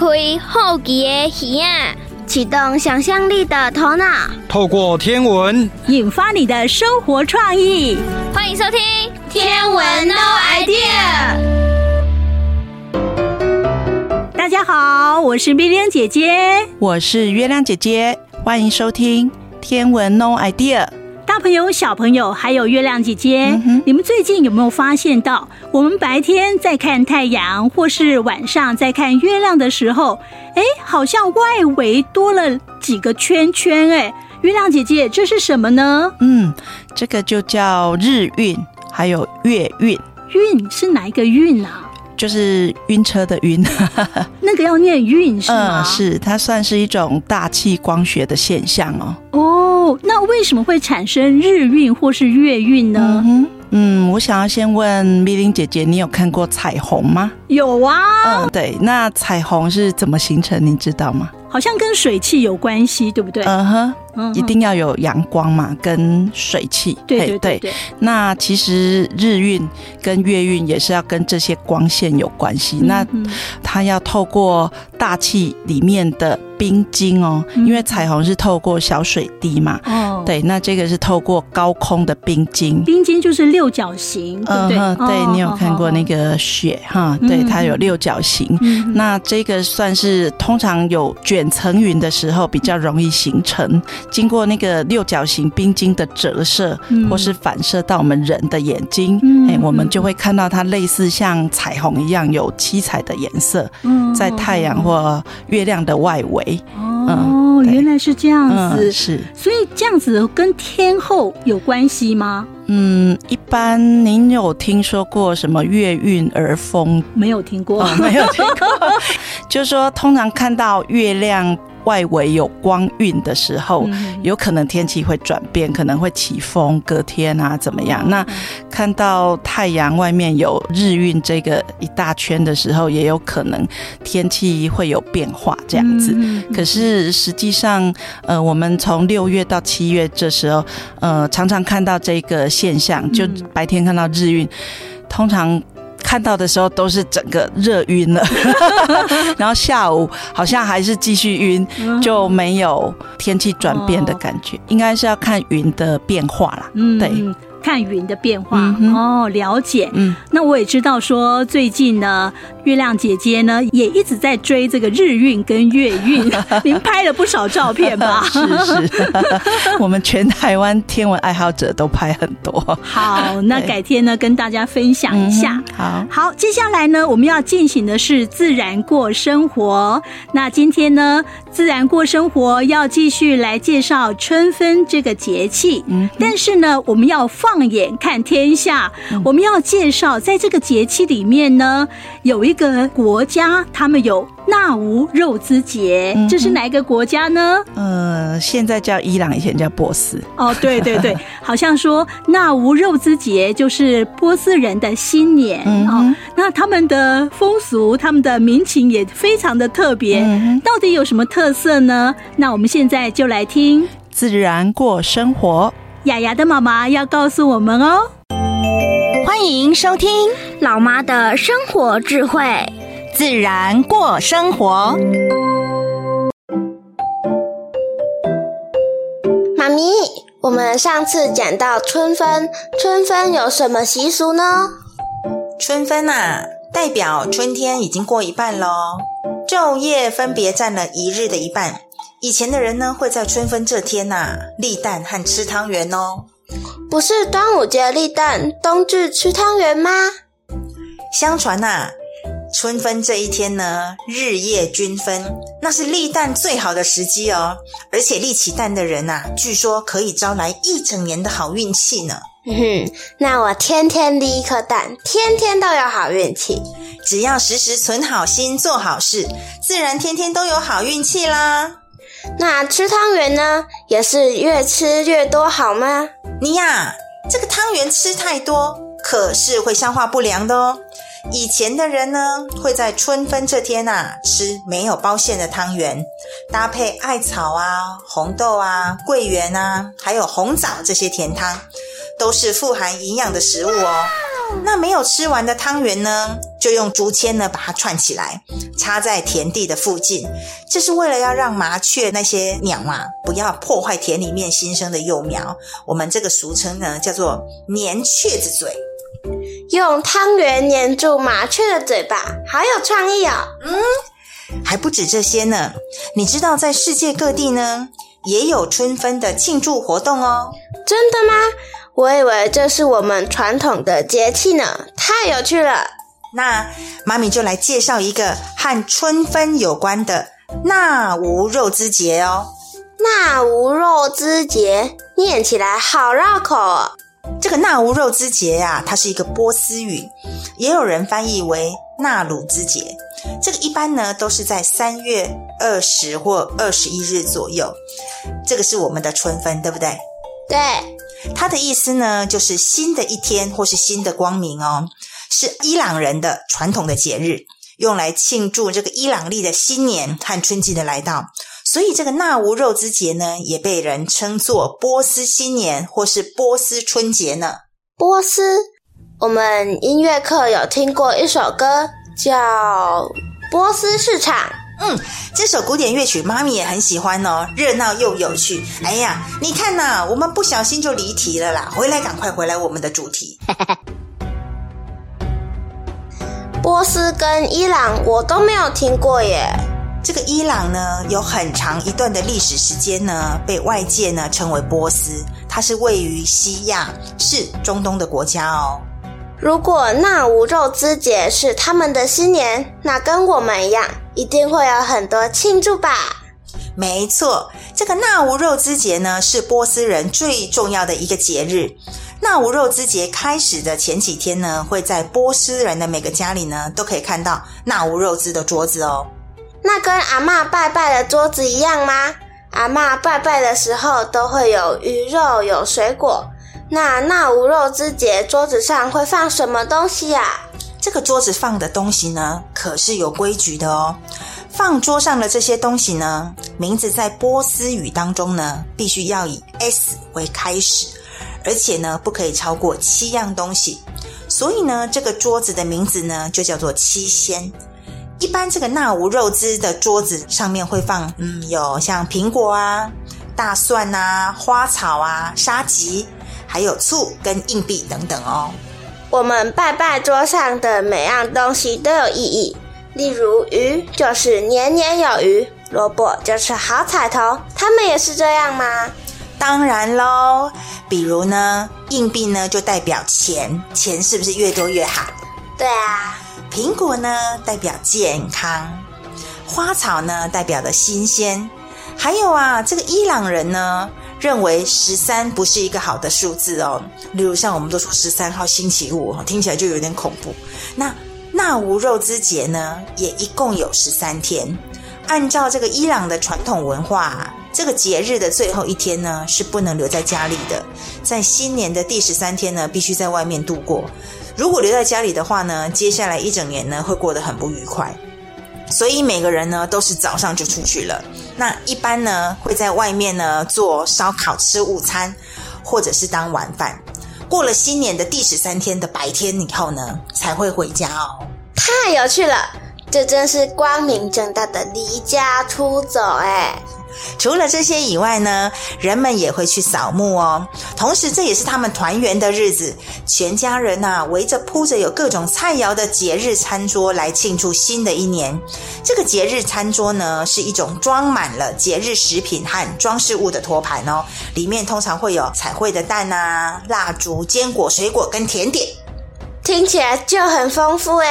开好奇的耳啊，启动想象力的头脑，透过天文引发你的生活创意。欢迎收听《天文 No Idea》。大家好，我是冰冰姐姐，我是月亮姐姐，欢迎收听《天文 No Idea》。大朋友、小朋友，还有月亮姐姐，嗯、你们最近有没有发现到，我们白天在看太阳，或是晚上在看月亮的时候，哎，好像外围多了几个圈圈。哎，月亮姐姐，这是什么呢？嗯，这个就叫日晕，还有月晕。晕是哪一个晕啊？就是晕车的晕，那个要念晕是吗？嗯，是，它算是一种大气光学的现象哦。哦，那为什么会产生日晕或是月晕呢？嗯，嗯，我想要先问米玲姐姐，你有看过彩虹吗？有啊。嗯，对，那彩虹是怎么形成？你知道吗？好像跟水汽有关系，对不对？嗯哼。一定要有阳光嘛，跟水汽。对对对，对。那其实日运跟月运也是要跟这些光线有关系。嗯、那它要透过大气里面的冰晶哦，嗯、因为彩虹是透过小水滴嘛。哦。对，那这个是透过高空的冰晶。冰晶就是六角形，对不对？嗯、对，你有看过那个雪哈？嗯、对，它有六角形。嗯、那这个算是通常有卷层云的时候比较容易形成。经过那个六角形冰晶的折射，或是反射到我们人的眼睛，哎、嗯，我们就会看到它类似像彩虹一样有七彩的颜色，在太阳或月亮的外围。哦，原来是这样子，嗯、是。所以这样子跟天后有关系吗？嗯，一般您有听说过什么月晕而风？没有听过，哦、没有听过。就是说，通常看到月亮。外围有光晕的时候，有可能天气会转变，可能会起风，隔天啊怎么样？那看到太阳外面有日晕这个一大圈的时候，也有可能天气会有变化这样子。可是实际上，呃，我们从六月到七月这时候，呃，常常看到这个现象，就白天看到日晕，通常。看到的时候都是整个热晕了，然后下午好像还是继续晕，就没有天气转变的感觉，应该是要看云的变化啦。嗯，对。看云的变化、嗯、哦，了解。嗯，那我也知道说最近呢，月亮姐姐呢也一直在追这个日运跟月运，您拍了不少照片吧？是是，我们全台湾天文爱好者都拍很多。好，那改天呢跟大家分享一下。好，好，接下来呢我们要进行的是自然过生活。那今天呢，自然过生活要继续来介绍春分这个节气。嗯，但是呢，我们要放。放眼看天下，我们要介绍，在这个节气里面呢，有一个国家，他们有纳吾肉孜节，这是哪一个国家呢？呃，现在叫伊朗，以前叫波斯。哦，对对对，好像说纳吾肉孜节就是波斯人的新年哦。那他们的风俗、他们的民情也非常的特别，到底有什么特色呢？那我们现在就来听自然过生活。雅雅的妈妈要告诉我们哦，欢迎收听老妈的生活智慧，自然过生活。妈咪，我们上次讲到春分，春分有什么习俗呢？春分啊，代表春天已经过一半喽，昼夜分别占了一日的一半。以前的人呢，会在春分这天呐、啊，立蛋和吃汤圆哦。不是端午节立蛋，冬至吃汤圆吗？相传呐、啊，春分这一天呢，日夜均分，那是立蛋最好的时机哦。而且立起蛋的人呐、啊，据说可以招来一整年的好运气呢。嗯哼，那我天天立一颗蛋，天天都有好运气。只要时时存好心，做好事，自然天天都有好运气啦。那吃汤圆呢，也是越吃越多，好吗？你呀，这个汤圆吃太多，可是会消化不良的哦。以前的人呢，会在春分这天啊，吃没有包馅的汤圆，搭配艾草啊、红豆啊、桂圆啊，还有红枣这些甜汤，都是富含营养的食物哦。那没有吃完的汤圆呢，就用竹签呢把它串起来，插在田地的附近。这是为了要让麻雀那些鸟啊，不要破坏田里面新生的幼苗。我们这个俗称呢叫做粘雀子嘴。用汤圆粘住麻雀的嘴巴，好有创意哦。嗯，还不止这些呢。你知道在世界各地呢，也有春分的庆祝活动哦。真的吗？我以为这是我们传统的节气呢，太有趣了。那妈咪就来介绍一个和春分有关的纳吾肉之节哦。纳吾肉之节念起来好绕口哦。这个纳吾肉孜节呀，它是一个波斯语，也有人翻译为纳鲁兹节。这个一般呢都是在三月二十或二十一日左右。这个是我们的春分，对不对？对。它的意思呢，就是新的一天或是新的光明哦，是伊朗人的传统的节日，用来庆祝这个伊朗历的新年和春季的来到。所以这个纳吾肉之节呢，也被人称作波斯新年或是波斯春节呢。波斯，我们音乐课有听过一首歌叫《波斯市场》。嗯，这首古典乐曲妈咪也很喜欢哦，热闹又有趣。哎呀，你看呐，我们不小心就离题了啦，回来，赶快回来我们的主题。波斯跟伊朗我都没有听过耶。这个伊朗呢，有很长一段的历史时间呢，被外界呢称为波斯，它是位于西亚，是中东的国家哦。如果那无肉之节是他们的新年，那跟我们一样，一定会有很多庆祝吧？没错，这个纳无肉之节呢，是波斯人最重要的一个节日。纳无肉之节开始的前几天呢，会在波斯人的每个家里呢，都可以看到纳无肉之的桌子哦。那跟阿嬷拜拜的桌子一样吗？阿嬷拜拜的时候都会有鱼肉，有水果。那那无肉之节桌子上会放什么东西呀？这个桌子放的东西呢，可是有规矩的哦。放桌上的这些东西呢，名字在波斯语当中呢，必须要以 S 为开始，而且呢，不可以超过七样东西。所以呢，这个桌子的名字呢，就叫做七仙。一般这个纳吾肉汁的桌子上面会放，嗯，有像苹果啊、大蒜啊、花草啊、沙棘。还有醋跟硬币等等哦。我们拜拜桌上的每样东西都有意义，例如鱼就是年年有余，萝卜就是好彩头，他们也是这样吗？当然喽，比如呢，硬币呢就代表钱，钱是不是越多越好？对啊。苹果呢代表健康，花草呢代表的新鲜，还有啊，这个伊朗人呢。认为十三不是一个好的数字哦，例如像我们都说十三号星期五，听起来就有点恐怖。那那吾肉孜节呢，也一共有十三天。按照这个伊朗的传统文化，这个节日的最后一天呢，是不能留在家里的，在新年的第十三天呢，必须在外面度过。如果留在家里的话呢，接下来一整年呢，会过得很不愉快。所以每个人呢都是早上就出去了。那一般呢会在外面呢做烧烤吃午餐，或者是当晚饭。过了新年的第十三天的白天以后呢，才会回家哦。太有趣了，这真是光明正大的离家出走哎。除了这些以外呢，人们也会去扫墓哦。同时，这也是他们团圆的日子，全家人呐、啊、围着铺着有各种菜肴的节日餐桌来庆祝新的一年。这个节日餐桌呢，是一种装满了节日食品和装饰物的托盘哦，里面通常会有彩绘的蛋啊、蜡烛、坚果、水果跟甜点，听起来就很丰富诶。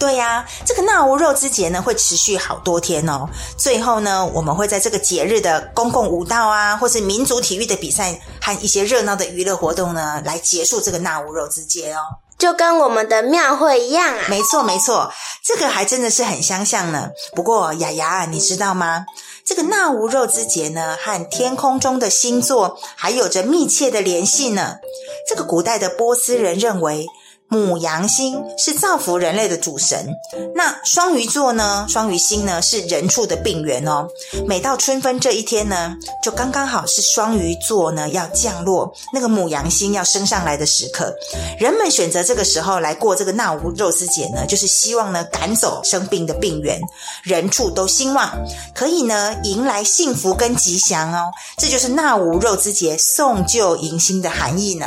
对呀，这个纳吾肉之节呢会持续好多天哦。最后呢，我们会在这个节日的公共舞蹈啊，或是民族体育的比赛和一些热闹的娱乐活动呢，来结束这个纳吾肉之节哦。就跟我们的庙会一样啊。没错没错，这个还真的是很相像呢。不过雅雅，你知道吗？这个纳吾肉之节呢，和天空中的星座还有着密切的联系呢。这个古代的波斯人认为。母羊星是造福人类的主神。那双鱼座呢？双鱼星呢是人畜的病源哦。每到春分这一天呢，就刚刚好是双鱼座呢要降落，那个母羊星要升上来的时刻。人们选择这个时候来过这个纳吾肉孜节呢，就是希望呢赶走生病的病源，人畜都兴旺，可以呢迎来幸福跟吉祥哦。这就是纳吾肉孜节送旧迎新的含义呢。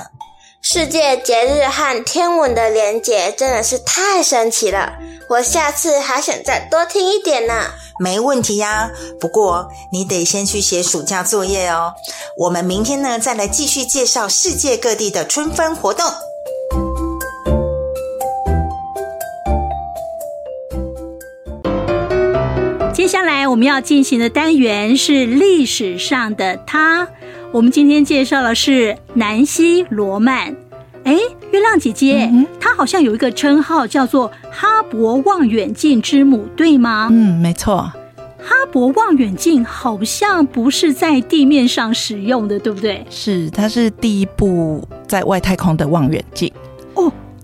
世界节日和天文的连结真的是太神奇了，我下次还想再多听一点呢。没问题呀，不过你得先去写暑假作业哦。我们明天呢再来继续介绍世界各地的春分活动。接下来我们要进行的单元是历史上的他。我们今天介绍的是南希罗曼。哎，月亮姐姐，嗯、她好像有一个称号叫做哈勃望远镜之母，对吗？嗯，没错。哈勃望远镜好像不是在地面上使用的，对不对？是，它是第一部在外太空的望远镜。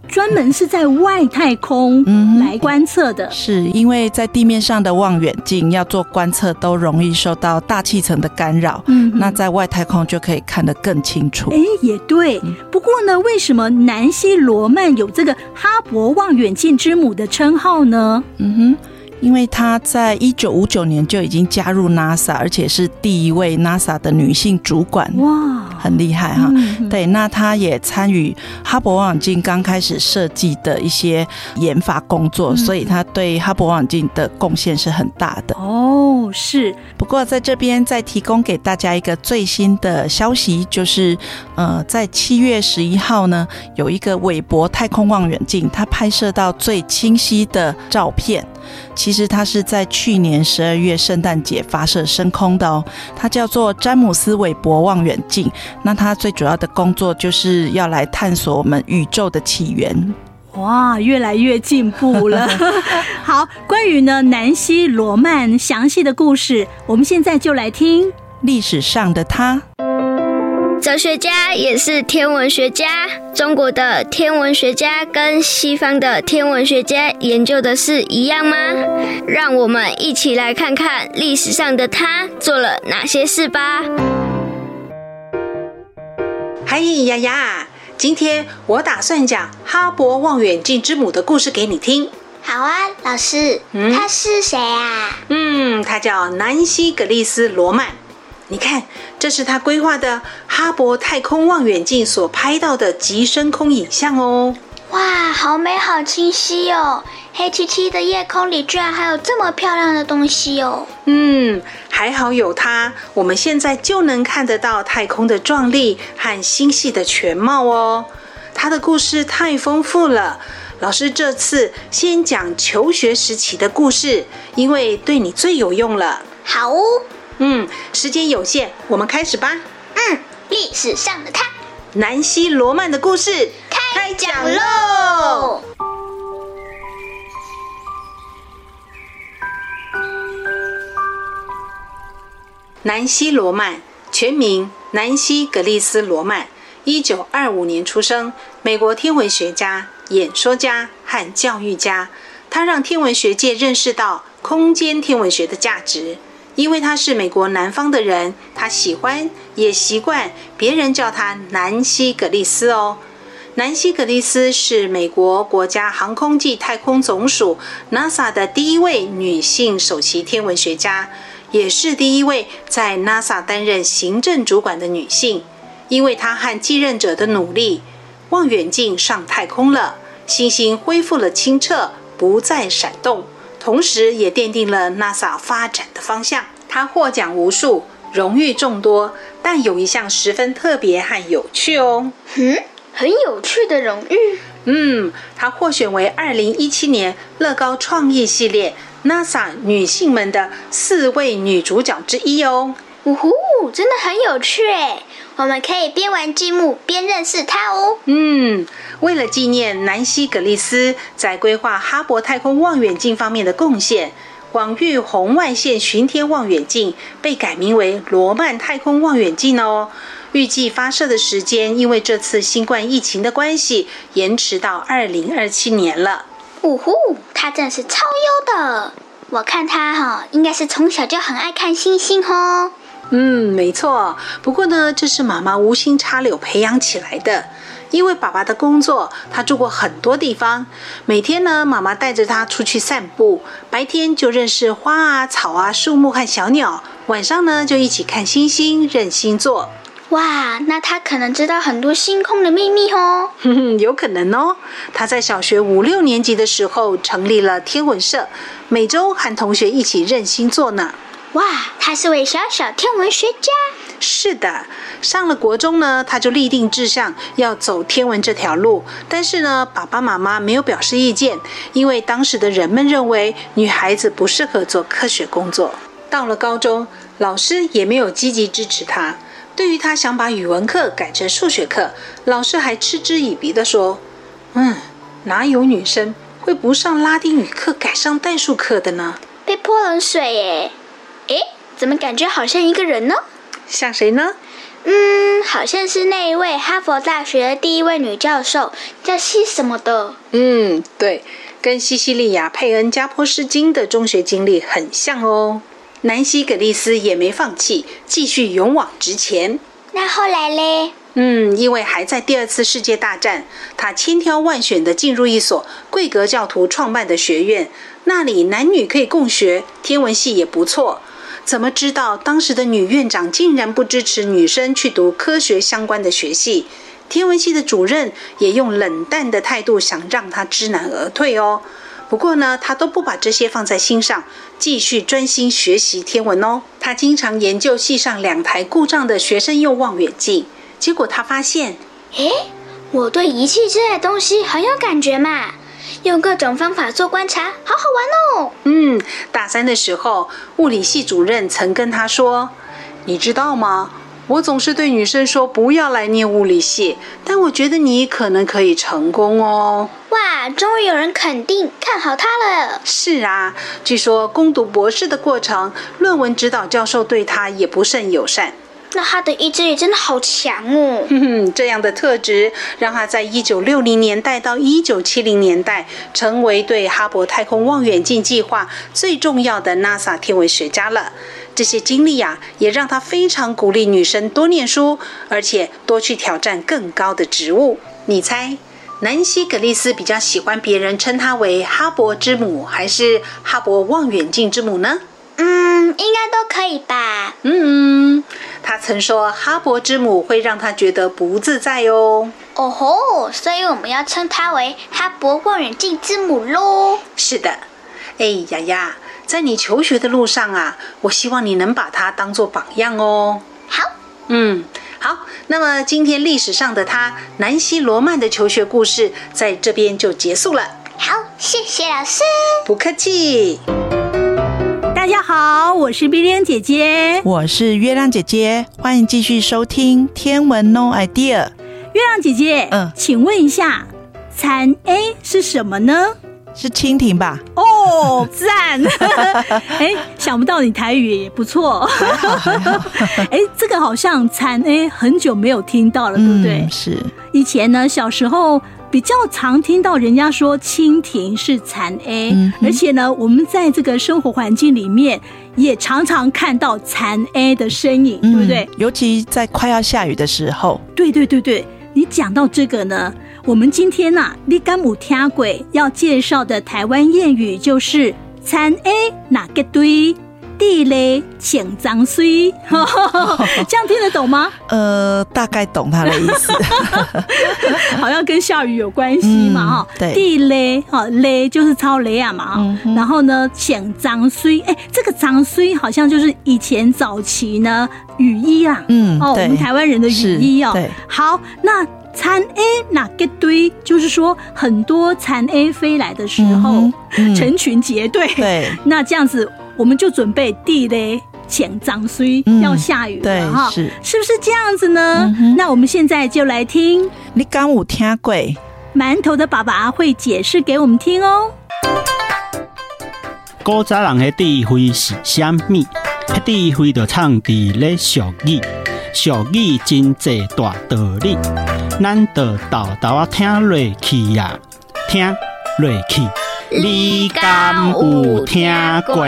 专门是在外太空来观测的，嗯、是因为在地面上的望远镜要做观测都容易受到大气层的干扰，嗯，那在外太空就可以看得更清楚。哎，也对。不过呢，为什么南希罗曼有这个哈勃望远镜之母的称号呢？嗯哼。因为她在一九五九年就已经加入 NASA，而且是第一位 NASA 的女性主管，哇，很厉害哈。嗯、对，那她也参与哈勃望远镜刚开始设计的一些研发工作，嗯、所以她对哈勃望远镜的贡献是很大的。哦，是。不过在这边再提供给大家一个最新的消息，就是呃，在七月十一号呢，有一个韦伯太空望远镜，它拍摄到最清晰的照片。其实它是在去年十二月圣诞节发射升空的哦，它叫做詹姆斯韦伯望远镜。那它最主要的工作就是要来探索我们宇宙的起源。哇，越来越进步了。好，关于呢南希罗曼详细的故事，我们现在就来听历史上的她。哲学家也是天文学家。中国的天文学家跟西方的天文学家研究的是一样吗？让我们一起来看看历史上的他做了哪些事吧。嗨呀呀！今天我打算讲哈勃望远镜之母的故事给你听。好啊，老师。嗯，他是谁啊？嗯，他叫南希·格丽斯·罗曼。你看，这是他规划的哈勃太空望远镜所拍到的极深空影像哦。哇，好美，好清晰哦！黑漆漆的夜空里，居然还有这么漂亮的东西哦。嗯，还好有它，我们现在就能看得到太空的壮丽和星系的全貌哦。它的故事太丰富了，老师这次先讲求学时期的故事，因为对你最有用了。好哦。嗯，时间有限，我们开始吧。嗯，历史上的他，南希罗曼的故事开讲喽。南希罗曼，全名南希·格丽斯·罗曼，一九二五年出生，美国天文学家、演说家和教育家。他让天文学界认识到空间天文学的价值。因为他是美国南方的人，他喜欢也习惯别人叫他南希·葛丽丝哦。南希·葛丽丝是美国国家航空暨太空总署 NASA 的第一位女性首席天文学家，也是第一位在 NASA 担任行政主管的女性。因为她和继任者的努力，望远镜上太空了，星星恢复了清澈，不再闪动。同时，也奠定了 NASA 发展的方向。他获奖无数，荣誉众多，但有一项十分特别和有趣哦。嗯，很有趣的荣誉。嗯，他获选为2017年乐高创意系列 NASA 女性们的四位女主角之一哦。呜呼，真的很有趣哎！我们可以边玩积木边认识它哦。嗯。为了纪念南希·格利斯在规划哈勃太空望远镜方面的贡献，广域红外线巡天望远镜被改名为罗曼太空望远镜哦。预计发射的时间因为这次新冠疫情的关系，延迟到二零二七年了。呜呼，他真是超优的！我看他哈，应该是从小就很爱看星星哦。嗯，没错。不过呢，这是妈妈无心插柳培养起来的。因为爸爸的工作，他住过很多地方。每天呢，妈妈带着他出去散步，白天就认识花啊、草啊、树木和小鸟，晚上呢就一起看星星、认星座。哇，那他可能知道很多星空的秘密哦。哼哼，有可能哦。他在小学五六年级的时候成立了天文社，每周和同学一起认星座呢。哇，他是位小小天文学家。是的，上了国中呢，他就立定志向要走天文这条路。但是呢，爸爸妈妈没有表示意见，因为当时的人们认为女孩子不适合做科学工作。到了高中，老师也没有积极支持他。对于他想把语文课改成数学课，老师还嗤之以鼻地说：“嗯，哪有女生会不上拉丁语课改上代数课的呢？”被泼冷水耶！诶，怎么感觉好像一个人呢？像谁呢？嗯，好像是那一位哈佛大学的第一位女教授，叫西什么的。嗯，对，跟西西利亚·佩恩·加坡斯金的中学经历很像哦。南希·葛丽丝也没放弃，继续勇往直前。那后来嘞？嗯，因为还在第二次世界大战，她千挑万选的进入一所贵格教徒创办的学院，那里男女可以共学，天文系也不错。怎么知道当时的女院长竟然不支持女生去读科学相关的学系？天文系的主任也用冷淡的态度想让她知难而退哦。不过呢，她都不把这些放在心上，继续专心学习天文哦。她经常研究系上两台故障的学生用望远镜，结果她发现，诶，我对仪器之类的东西很有感觉嘛。用各种方法做观察，好好玩哦。嗯，大三的时候，物理系主任曾跟他说：“你知道吗？我总是对女生说不要来念物理系，但我觉得你可能可以成功哦。”哇，终于有人肯定看好他了。是啊，据说攻读博士的过程，论文指导教授对他也不甚友善。那他的意志力真的好强哦！哼哼，这样的特质让他在一九六零年代到一九七零年代成为对哈勃太空望远镜计划最重要的 NASA 天文学家了。这些经历呀、啊，也让他非常鼓励女生多念书，而且多去挑战更高的职务。你猜，南希·格丽斯比较喜欢别人称她为哈勃之母，还是哈勃望远镜之母呢？嗯，应该都可以吧。嗯。他曾说：“哈勃之母会让他觉得不自在哦。”哦吼，所以我们要称她为哈勃望远镜之母喽。是的，哎，雅雅，在你求学的路上啊，我希望你能把她当做榜样哦。好，嗯，好。那么今天历史上的他，南希·罗曼的求学故事，在这边就结束了。好，谢谢老师。不客气。大家好，我是冰冰姐姐，我是月亮姐姐，欢迎继续收听《天文 No idea》。月亮姐姐，嗯，请问一下，蚕 A 是什么呢？是蜻蜓吧？哦，赞！哎，想不到你台语也不错。哎，这个好像蚕 A 很久没有听到了，对不对？嗯，是。以前呢，小时候。比较常听到人家说蜻蜓是蚕 A，嗯，而且呢，我们在这个生活环境里面也常常看到蚕 A 的身影，嗯，对不对？尤其在快要下雨的时候。对对对对，你讲到这个呢，我们今天呐，你敢有听过要介绍的台湾谚语就是蚕 A 哪个堆？地雷请脏水，这样听得懂吗？呃，大概懂他的意思，好像跟下雨有关系嘛，哈、嗯。对，地雷哈雷就是超雷啊嘛，嗯、然后呢，浅脏水，哎，这个脏水好像就是以前早期呢雨衣啊，嗯，哦，我们台湾人的雨衣哦。对，好，那蚕 A 哪个堆？就是说很多蚕 A 飞来的时候，嗯嗯、成群结队，对，那这样子。我们就准备地雷浅脏水，要下雨了哈，是是不是这样子呢？嗯、那我们现在就来听，你刚有听过？馒头的爸爸会解释给我们听哦。古早人的智慧是虾米？智慧就藏伫咧俗语，俗语真济大道理，咱得豆豆啊听落去呀，听落去。你敢有听过？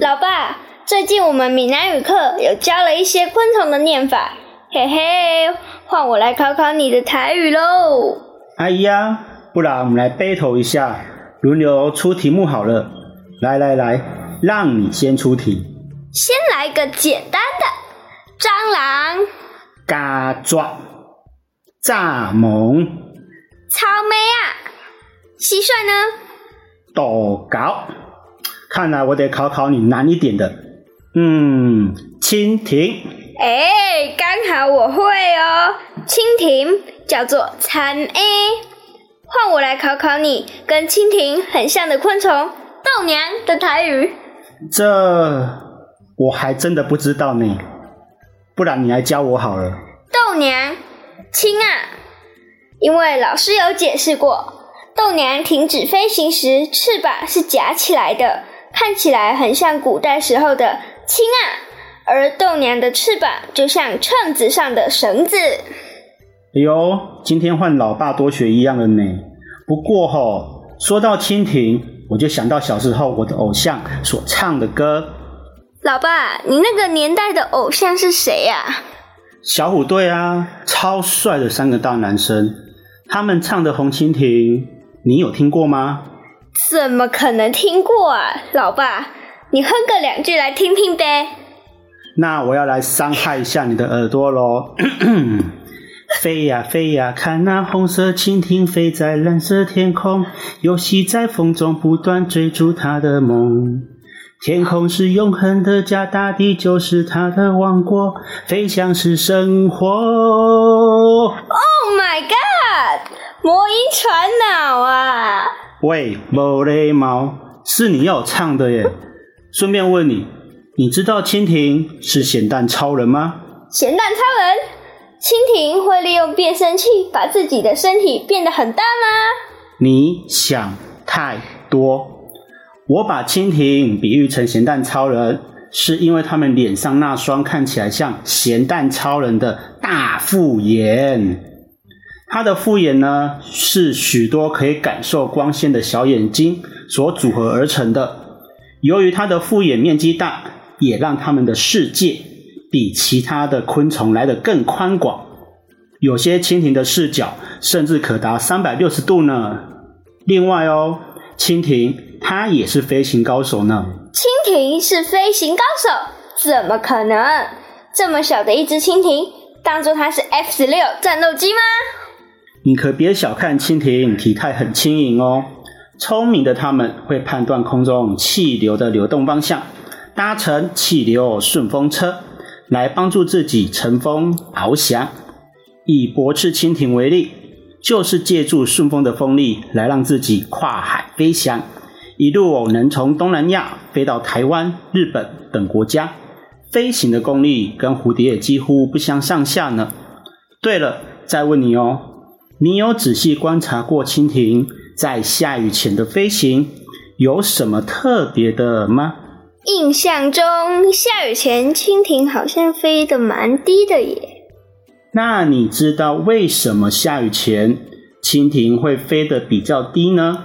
老爸，最近我们闽南语课有教了一些昆虫的念法，嘿嘿，换我来考考你的台语喽。哎呀，不然我们来 battle 一下，轮流出题目好了。来来来，让你先出题。先来个简单的，蟑螂、嘎抓、蚱蜢、草莓啊，蟋蟀呢？豆糕。看来我得考考你难一点的。嗯，蜻蜓。哎，刚好我会哦。蜻蜓叫做蝉哎。换我来考考你，跟蜻蜓很像的昆虫豆娘的台语。这。我还真的不知道呢，不然你来教我好了。豆娘，亲啊！因为老师有解释过，豆娘停止飞行时翅膀是夹起来的，看起来很像古代时候的青啊。而豆娘的翅膀就像秤子上的绳子。哎呦，今天换老爸多学一样了呢。不过吼，说到蜻蜓，我就想到小时候我的偶像所唱的歌。老爸，你那个年代的偶像是谁呀？小虎队啊，超帅的三个大男生，他们唱的《红蜻蜓》，你有听过吗？怎么可能听过啊，老爸，你哼个两句来听听呗。那我要来伤害一下你的耳朵喽。飞呀飞呀，看那红色蜻蜓飞在蓝色天空，游戏在风中，不断追逐它的梦。天空是永恒的家，大地就是它的王国，飞翔是生活。Oh！魔音传脑啊！喂，无礼貌，是你要唱的耶。顺便问你，你知道蜻蜓是咸蛋超人吗？咸蛋超人？蜻蜓会利用变声器把自己的身体变得很大吗？你想太多。我把蜻蜓比喻成咸蛋超人，是因为他们脸上那双看起来像咸蛋超人的大复眼。它的复眼呢，是许多可以感受光线的小眼睛所组合而成的。由于它的复眼面积大，也让它们的视界比其他的昆虫来得更宽广。有些蜻蜓的视角甚至可达三百六十度呢。另外哦，蜻蜓。它也是飞行高手呢。蜻蜓是飞行高手？怎么可能？这么小的一只蜻蜓，当做它是 F 十六战斗机吗？你可别小看蜻蜓，体态很轻盈哦。聪明的它们会判断空中气流的流动方向，搭乘气流顺风车来帮助自己乘风翱翔。以驳翅蜻蜓为例，就是借助顺风的风力来让自己跨海飞翔。一路能从东南亚飞到台湾、日本等国家，飞行的功力跟蝴蝶也几乎不相上下呢。对了，再问你哦，你有仔细观察过蜻蜓在下雨前的飞行有什么特别的吗？印象中，下雨前蜻蜓好像飞得蛮低的耶。那你知道为什么下雨前蜻蜓会飞得比较低呢？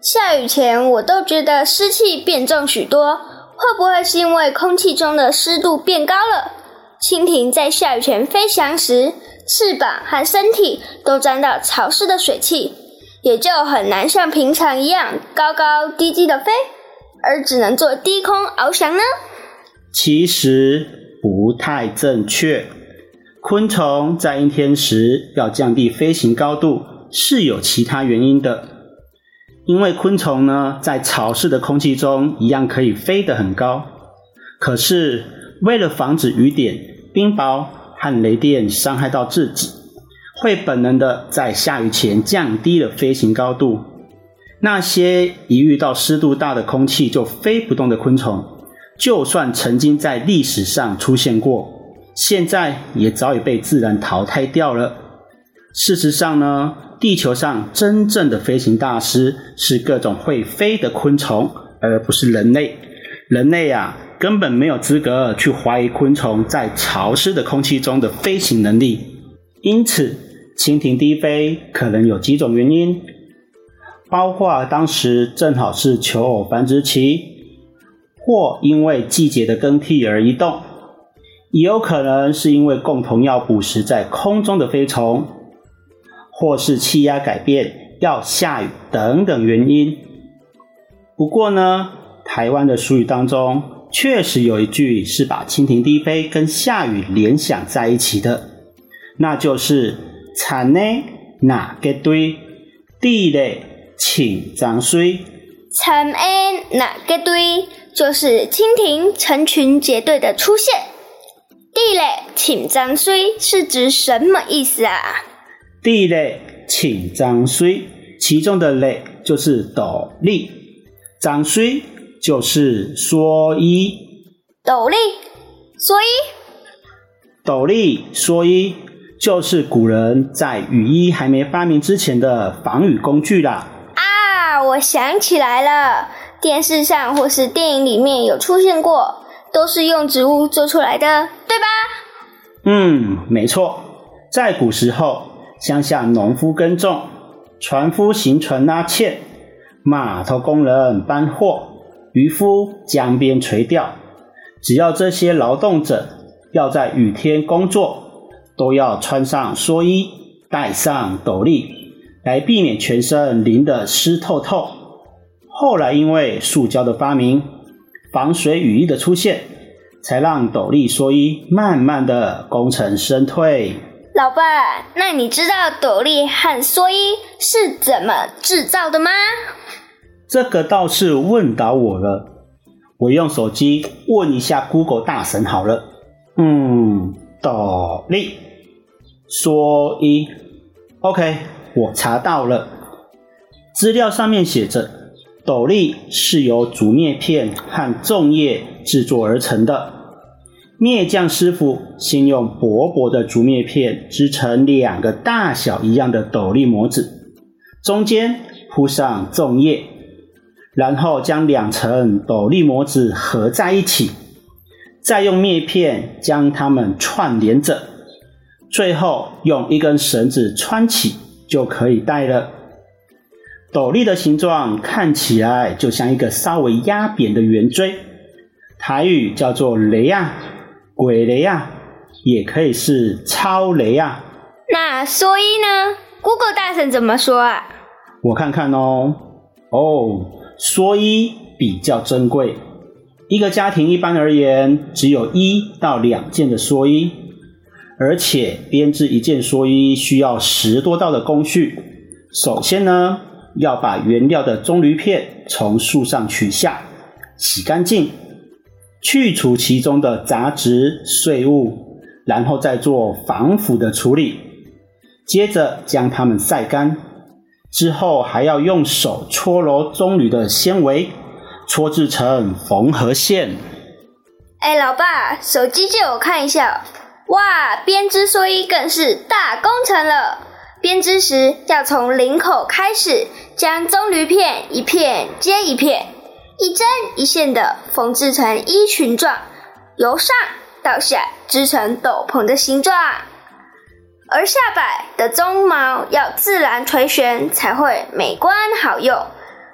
下雨前，我都觉得湿气变重许多，会不会是因为空气中的湿度变高了？蜻蜓在下雨前飞翔时，翅膀和身体都沾到潮湿的水汽，也就很难像平常一样高高低低的飞，而只能做低空翱翔呢？其实不太正确。昆虫在阴天时要降低飞行高度，是有其他原因的。因为昆虫呢，在潮湿的空气中一样可以飞得很高，可是为了防止雨点、冰雹和雷电伤害到自己，会本能的在下雨前降低了飞行高度。那些一遇到湿度大的空气就飞不动的昆虫，就算曾经在历史上出现过，现在也早已被自然淘汰掉了。事实上呢，地球上真正的飞行大师是各种会飞的昆虫，而不是人类。人类啊，根本没有资格去怀疑昆虫在潮湿的空气中的飞行能力。因此，蜻蜓低飞可能有几种原因，包括当时正好是求偶繁殖期，或因为季节的更替而移动，也有可能是因为共同要捕食在空中的飞虫，或是气压改变、要下雨等等原因。不过呢，台湾的俗语当中确实有一句是把蜻蜓低飞跟下雨联想在一起的。那就是田内那结堆，地嘞请张水。田内那结堆就是蜻蜓成群结队的出现。地嘞请张水是指什么意思啊？地嘞请张水，其中的嘞就是斗笠，张水就是蓑衣。斗笠，蓑衣，斗笠，蓑衣。就是古人在雨衣还没发明之前的防雨工具啦。啊，我想起来了，电视上或是电影里面有出现过，都是用植物做出来的，对吧？嗯，没错。在古时候，乡下农夫耕种，船夫行船拉纤，码头工人搬货，渔夫江边垂钓，只要这些劳动者要在雨天工作。都要穿上蓑衣，戴上斗笠，来避免全身淋得湿透透。后来因为塑胶的发明，防水雨衣的出现，才让斗笠蓑衣慢慢的功成身退。老爸，那你知道斗笠和蓑衣是怎么制造的吗？这个倒是问倒我了，我用手机问一下 Google 大神好了。嗯，斗笠。蓑衣，OK，我查到了，资料上面写着，斗笠是由竹篾片和粽叶制作而成的。篾匠师傅先用薄薄的竹篾片织成两个大小一样的斗笠模子，中间铺上粽叶，然后将两层斗笠模子合在一起，再用篾片将它们串联着。最后用一根绳子穿起就可以戴了。斗笠的形状看起来就像一个稍微压扁的圆锥，台语叫做雷啊，鬼雷啊，也可以是超雷啊。那蓑衣呢？Google 大神怎么说啊？我看看哦。哦，蓑衣比较珍贵，一个家庭一般而言只有一到两件的蓑衣。而且编织一件蓑衣需要十多道的工序。首先呢，要把原料的棕榈片从树上取下，洗干净，去除其中的杂质碎物，然后再做防腐的处理。接着将它们晒干，之后还要用手搓揉棕榈的纤维，搓制成缝合线。哎，老爸，手机借我看一下。哇，编织蓑衣更是大工程了。编织时要从领口开始，将棕榈片一片接一片，一针一线的缝制成衣裙状，由上到下织成斗篷的形状。而下摆的鬃毛要自然垂旋，才会美观好用。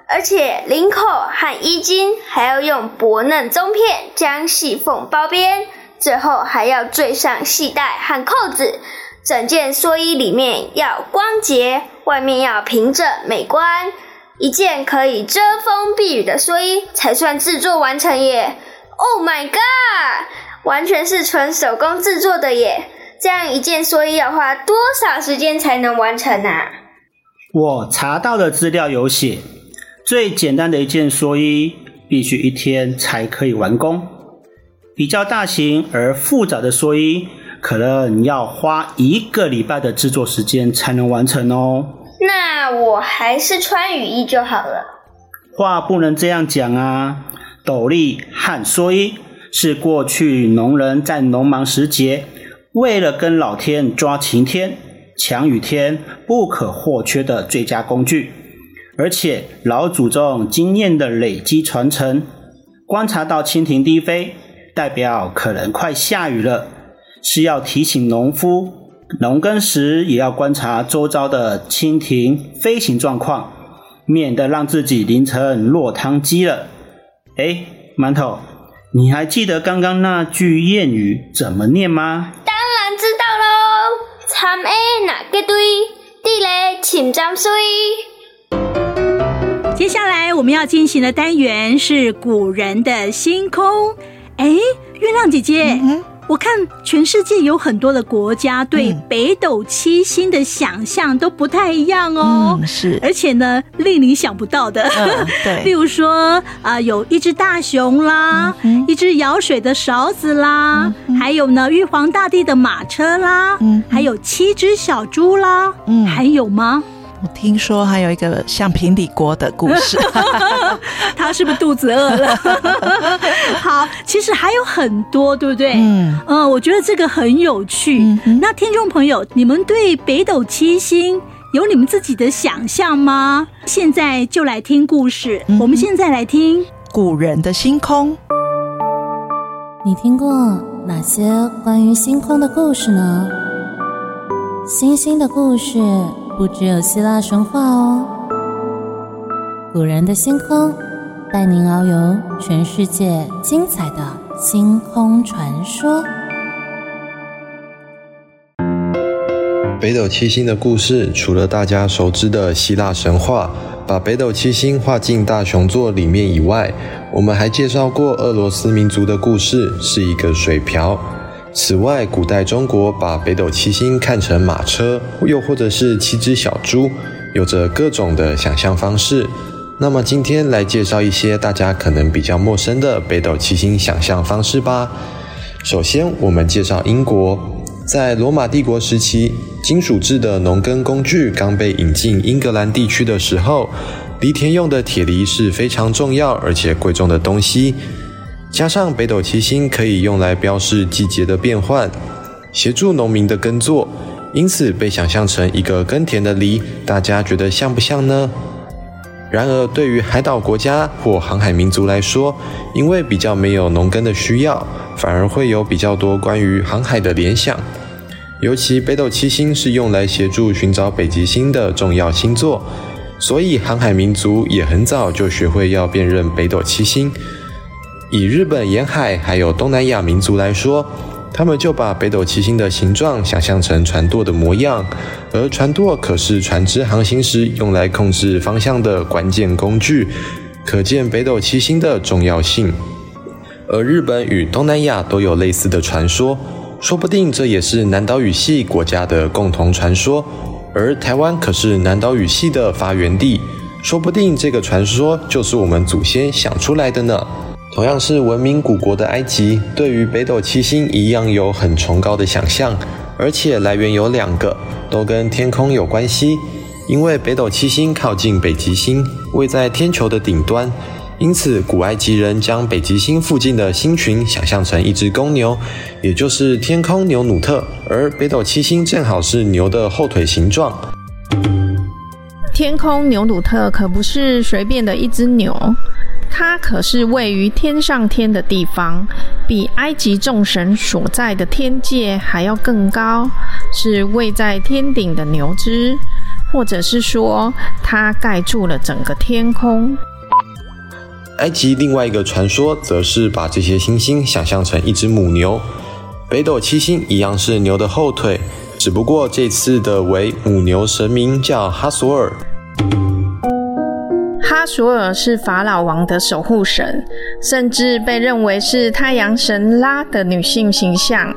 而且领口和衣襟还要用薄嫩棕片将细缝包边。最后还要缀上系带和扣子，整件蓑衣里面要光洁，外面要平整美观，一件可以遮风避雨的蓑衣才算制作完成耶！Oh my god，完全是纯手工制作的耶！这样一件蓑衣要花多少时间才能完成啊？我查到的资料有写，最简单的一件蓑衣必须一天才可以完工。比较大型而复杂的蓑衣，可能要花一个礼拜的制作时间才能完成哦。那我还是穿雨衣就好了。话不能这样讲啊！斗笠和蓑衣是过去农人在农忙时节，为了跟老天抓晴天、抢雨天不可或缺的最佳工具，而且老祖宗经验的累积传承。观察到蜻蜓低飞，代表可能快下雨了，是要提醒农夫，农耕时也要观察周遭的蜻蜓飞行状况，免得让自己淋成落汤鸡了。哎，馒头，你还记得刚刚那句谚语怎么念吗？当然知道喽，蚕仔哪个堆，地雷请沾水。接下来我们要进行的单元是古人的星空。哎，月亮姐姐，嗯、我看全世界有很多的国家对北斗七星的想象都不太一样哦。嗯、是，而且呢，令你想不到的，嗯、对，例如说啊、呃，有一只大熊啦，嗯、一只舀水的勺子啦，嗯、还有呢，玉皇大帝的马车啦，嗯、还有七只小猪啦，嗯，还有吗？我听说还有一个像平底锅的故事，他是不是肚子饿了？好，其实还有很多，对不对？嗯嗯，我觉得这个很有趣。嗯、那听众朋友，你们对北斗七星有你们自己的想象吗？现在就来听故事。嗯、我们现在来听古人的星空。你听过哪些关于星空的故事呢？星星的故事。不只有希腊神话哦，古人的星空带您遨游全世界精彩的星空传说。北斗七星的故事，除了大家熟知的希腊神话，把北斗七星画进大熊座里面以外，我们还介绍过俄罗斯民族的故事，是一个水瓢。此外，古代中国把北斗七星看成马车，又或者是七只小猪，有着各种的想象方式。那么，今天来介绍一些大家可能比较陌生的北斗七星想象方式吧。首先，我们介绍英国，在罗马帝国时期，金属制的农耕工具刚被引进英格兰地区的时候，犁田用的铁犁是非常重要而且贵重的东西。加上北斗七星可以用来标示季节的变换，协助农民的耕作，因此被想象成一个耕田的犁。大家觉得像不像呢？然而，对于海岛国家或航海民族来说，因为比较没有农耕的需要，反而会有比较多关于航海的联想。尤其北斗七星是用来协助寻找北极星的重要星座，所以航海民族也很早就学会要辨认北斗七星。以日本沿海还有东南亚民族来说，他们就把北斗七星的形状想象成船舵的模样，而船舵可是船只航行时用来控制方向的关键工具，可见北斗七星的重要性。而日本与东南亚都有类似的传说，说不定这也是南岛语系国家的共同传说。而台湾可是南岛语系的发源地，说不定这个传说就是我们祖先想出来的呢。同样是文明古国的埃及，对于北斗七星一样有很崇高的想象，而且来源有两个，都跟天空有关系。因为北斗七星靠近北极星，位在天球的顶端，因此古埃及人将北极星附近的星群想象成一只公牛，也就是天空牛努特，而北斗七星正好是牛的后腿形状。天空牛努特可不是随便的一只牛。它可是位于天上天的地方，比埃及众神所在的天界还要更高，是位在天顶的牛只，或者是说它盖住了整个天空。埃及另外一个传说，则是把这些星星想象成一只母牛，北斗七星一样是牛的后腿，只不过这次的为母牛神明叫哈索尔。哈索尔是法老王的守护神，甚至被认为是太阳神拉的女性形象，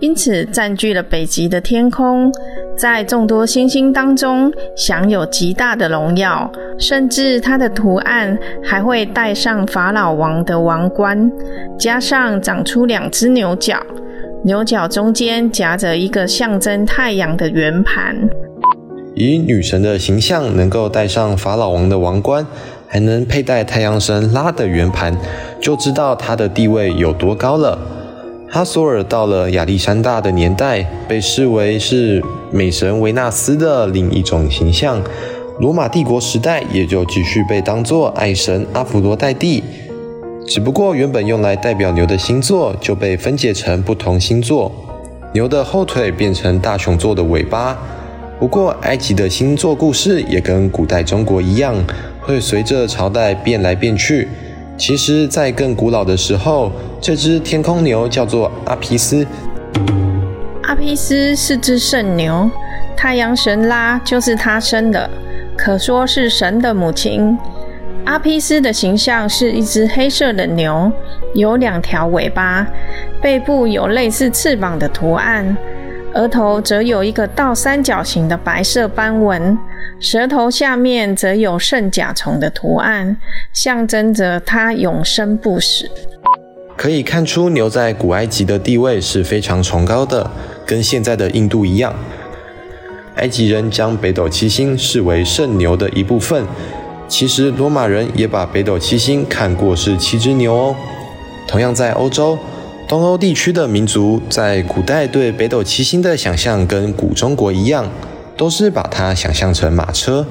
因此占据了北极的天空，在众多星星当中享有极大的荣耀。甚至它的图案还会戴上法老王的王冠，加上长出两只牛角，牛角中间夹着一个象征太阳的圆盘。以女神的形象能够戴上法老王的王冠，还能佩戴太阳神拉的圆盘，就知道她的地位有多高了。哈索尔到了亚历山大的年代，被视为是美神维纳斯的另一种形象。罗马帝国时代也就继续被当作爱神阿芙罗黛蒂。只不过原本用来代表牛的星座就被分解成不同星座，牛的后腿变成大熊座的尾巴。不过埃及的星座故事也跟古代中国一样，会随着朝代变来变去。其实，在更古老的时候，这只天空牛叫做阿皮斯。阿皮斯是只圣牛，太阳神拉就是他生的，可说是神的母亲。阿皮斯的形象是一只黑色的牛，有两条尾巴，背部有类似翅膀的图案，额头则有一个倒三角形的白色斑纹。舌头下面则有圣甲虫的图案，象征着它永生不死。可以看出，牛在古埃及的地位是非常崇高的，跟现在的印度一样。埃及人将北斗七星视为圣牛的一部分，其实罗马人也把北斗七星看过是七只牛哦。同样在欧洲，东欧地区的民族在古代对北斗七星的想象跟古中国一样。都是把它想象成马车。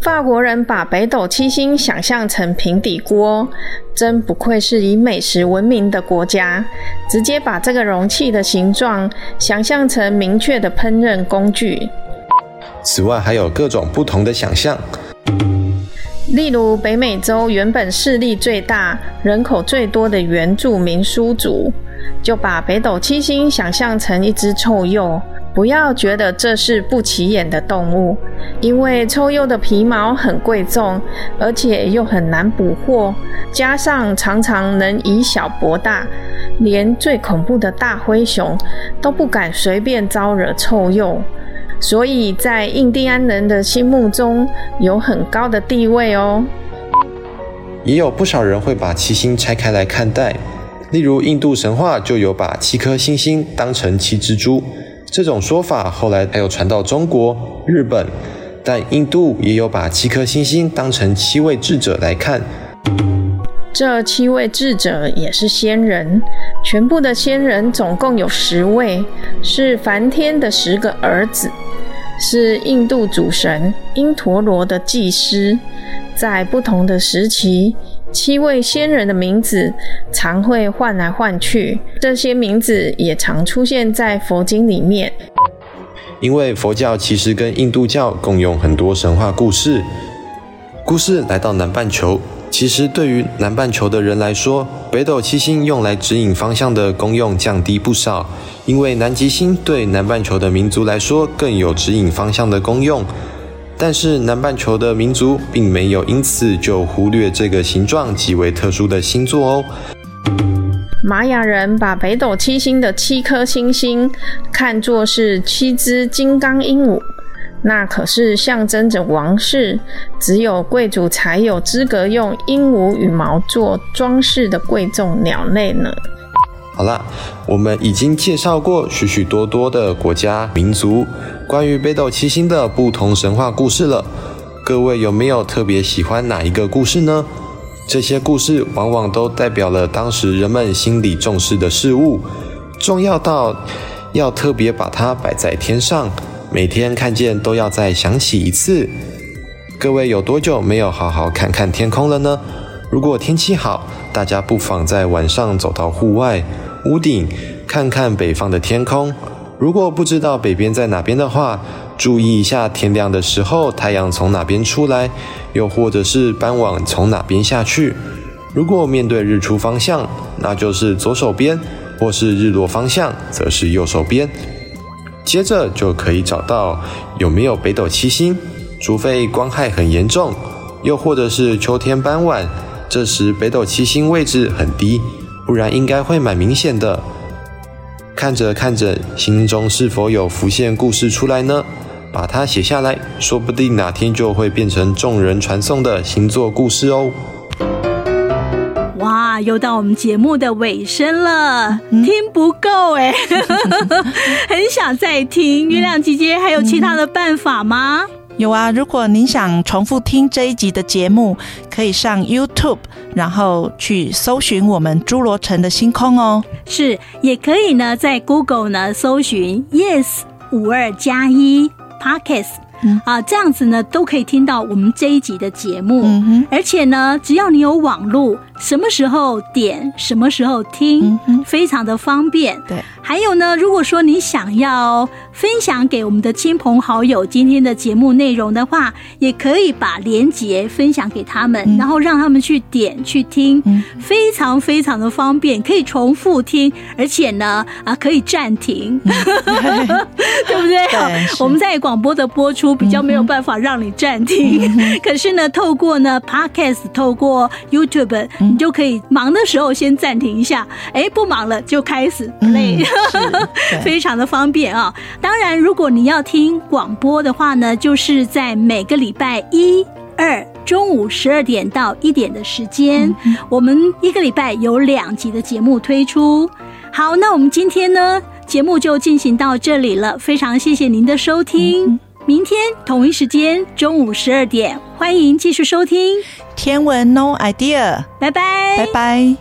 法国人把北斗七星想象成平底锅，真不愧是以美食闻名的国家，直接把这个容器的形状想象成明确的烹饪工具。此外，还有各种不同的想象，例如北美洲原本势力最大、人口最多的原住民苏族，就把北斗七星想象成一只臭鼬。不要觉得这是不起眼的动物，因为臭鼬的皮毛很贵重，而且又很难捕获，加上常常能以小博大，连最恐怖的大灰熊都不敢随便招惹臭鼬，所以在印第安人的心目中有很高的地位哦。也有不少人会把七星拆开来看待，例如印度神话就有把七颗星星当成七只猪。这种说法后来还有传到中国、日本，但印度也有把七颗星星当成七位智者来看。这七位智者也是仙人，全部的仙人总共有十位，是梵天的十个儿子，是印度主神因陀罗的祭司，在不同的时期。七位仙人的名字常会换来换去，这些名字也常出现在佛经里面。因为佛教其实跟印度教共用很多神话故事。故事来到南半球，其实对于南半球的人来说，北斗七星用来指引方向的功用降低不少，因为南极星对南半球的民族来说更有指引方向的功用。但是南半球的民族并没有因此就忽略这个形状极为特殊的星座哦。玛雅人把北斗七星的七颗星星看作是七只金刚鹦鹉，那可是象征着王室，只有贵族才有资格用鹦鹉羽毛做装饰的贵重鸟类呢。好了，我们已经介绍过许许多多的国家、民族，关于北斗七星的不同神话故事了。各位有没有特别喜欢哪一个故事呢？这些故事往往都代表了当时人们心里重视的事物，重要到要特别把它摆在天上，每天看见都要再想起一次。各位有多久没有好好看看天空了呢？如果天气好，大家不妨在晚上走到户外。屋顶看看北方的天空，如果不知道北边在哪边的话，注意一下天亮的时候太阳从哪边出来，又或者是傍晚从哪边下去。如果面对日出方向，那就是左手边；或是日落方向，则是右手边。接着就可以找到有没有北斗七星，除非光害很严重，又或者是秋天傍晚，这时北斗七星位置很低。不然应该会蛮明显的。看着看着，心中是否有浮现故事出来呢？把它写下来，说不定哪天就会变成众人传颂的星座故事哦。哇，又到我们节目的尾声了，嗯、听不够哎，很想再听。月亮姐姐还有其他的办法吗？有啊，如果您想重复听这一集的节目，可以上 YouTube，然后去搜寻我们侏罗城的星空哦。是，也可以呢，在 Google 呢搜寻 Yes 五二加一 Podcast，嗯，啊，这样子呢都可以听到我们这一集的节目。嗯哼，而且呢，只要你有网络，什么时候点，什么时候听，非常的方便。对，还有呢，如果说你想要分享给我们的亲朋好友今天的节目内容的话，也可以把连结分享给他们，然后让他们去点去听，非常非常的方便，可以重复听，而且呢，啊，可以暂停，对不对？对，我们在广播的播出比较没有办法让你暂停，可是呢，透过呢 Podcast，透过 YouTube。你就可以忙的时候先暂停一下，哎，不忙了就开始 play，嗯、非常的方便啊。当然，如果你要听广播的话呢，就是在每个礼拜一、二中午十二点到一点的时间，嗯、我们一个礼拜有两集的节目推出。好，那我们今天呢，节目就进行到这里了，非常谢谢您的收听。嗯明天同一时间中午十二点，欢迎继续收听《天文 No Idea》，拜拜，拜拜。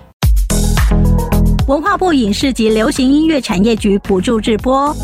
文化部影视及流行音乐产业局补助直播。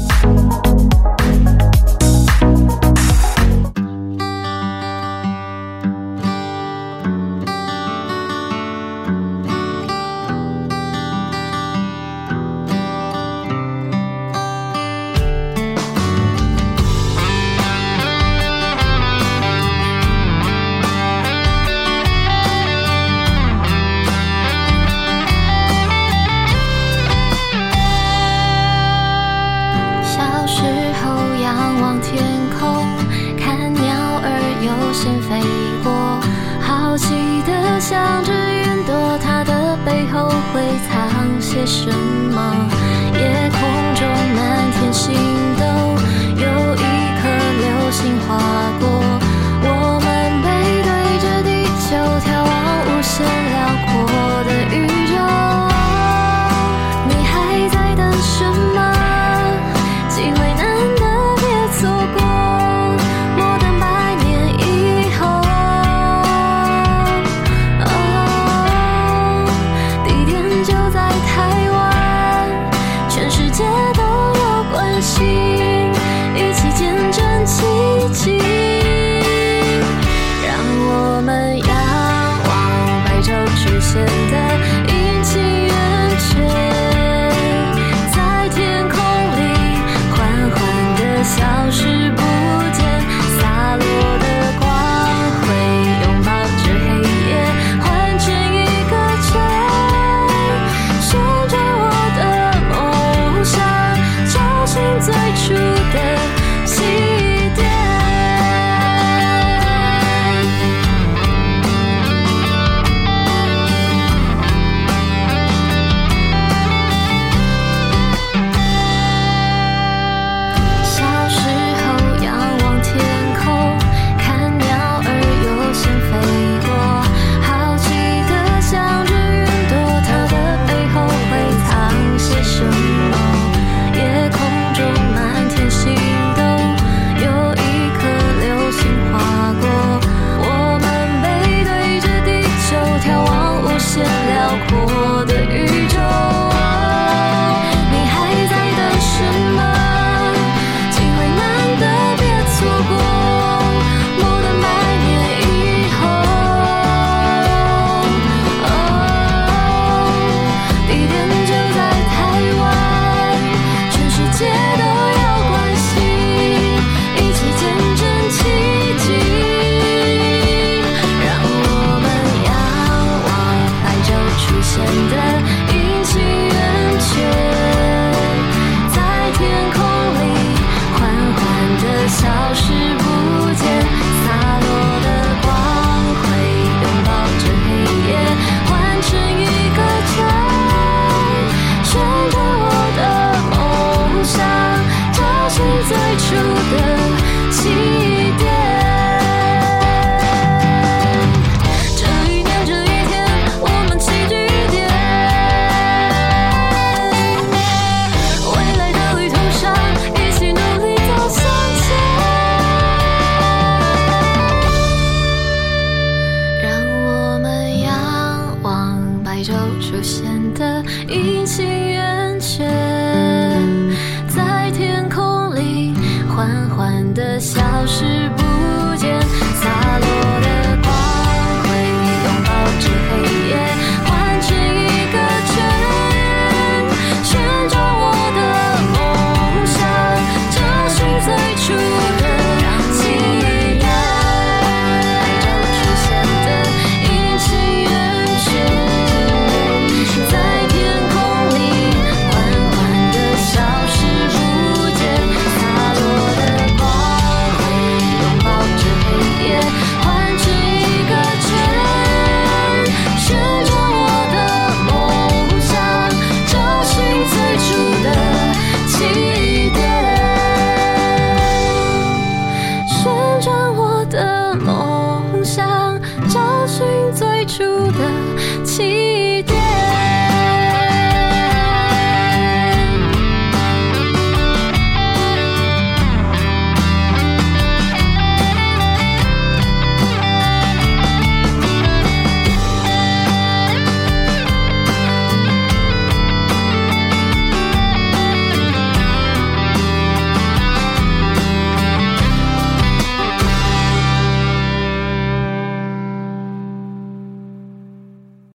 会藏些什么？夜空中满天星斗，有一颗流星划过。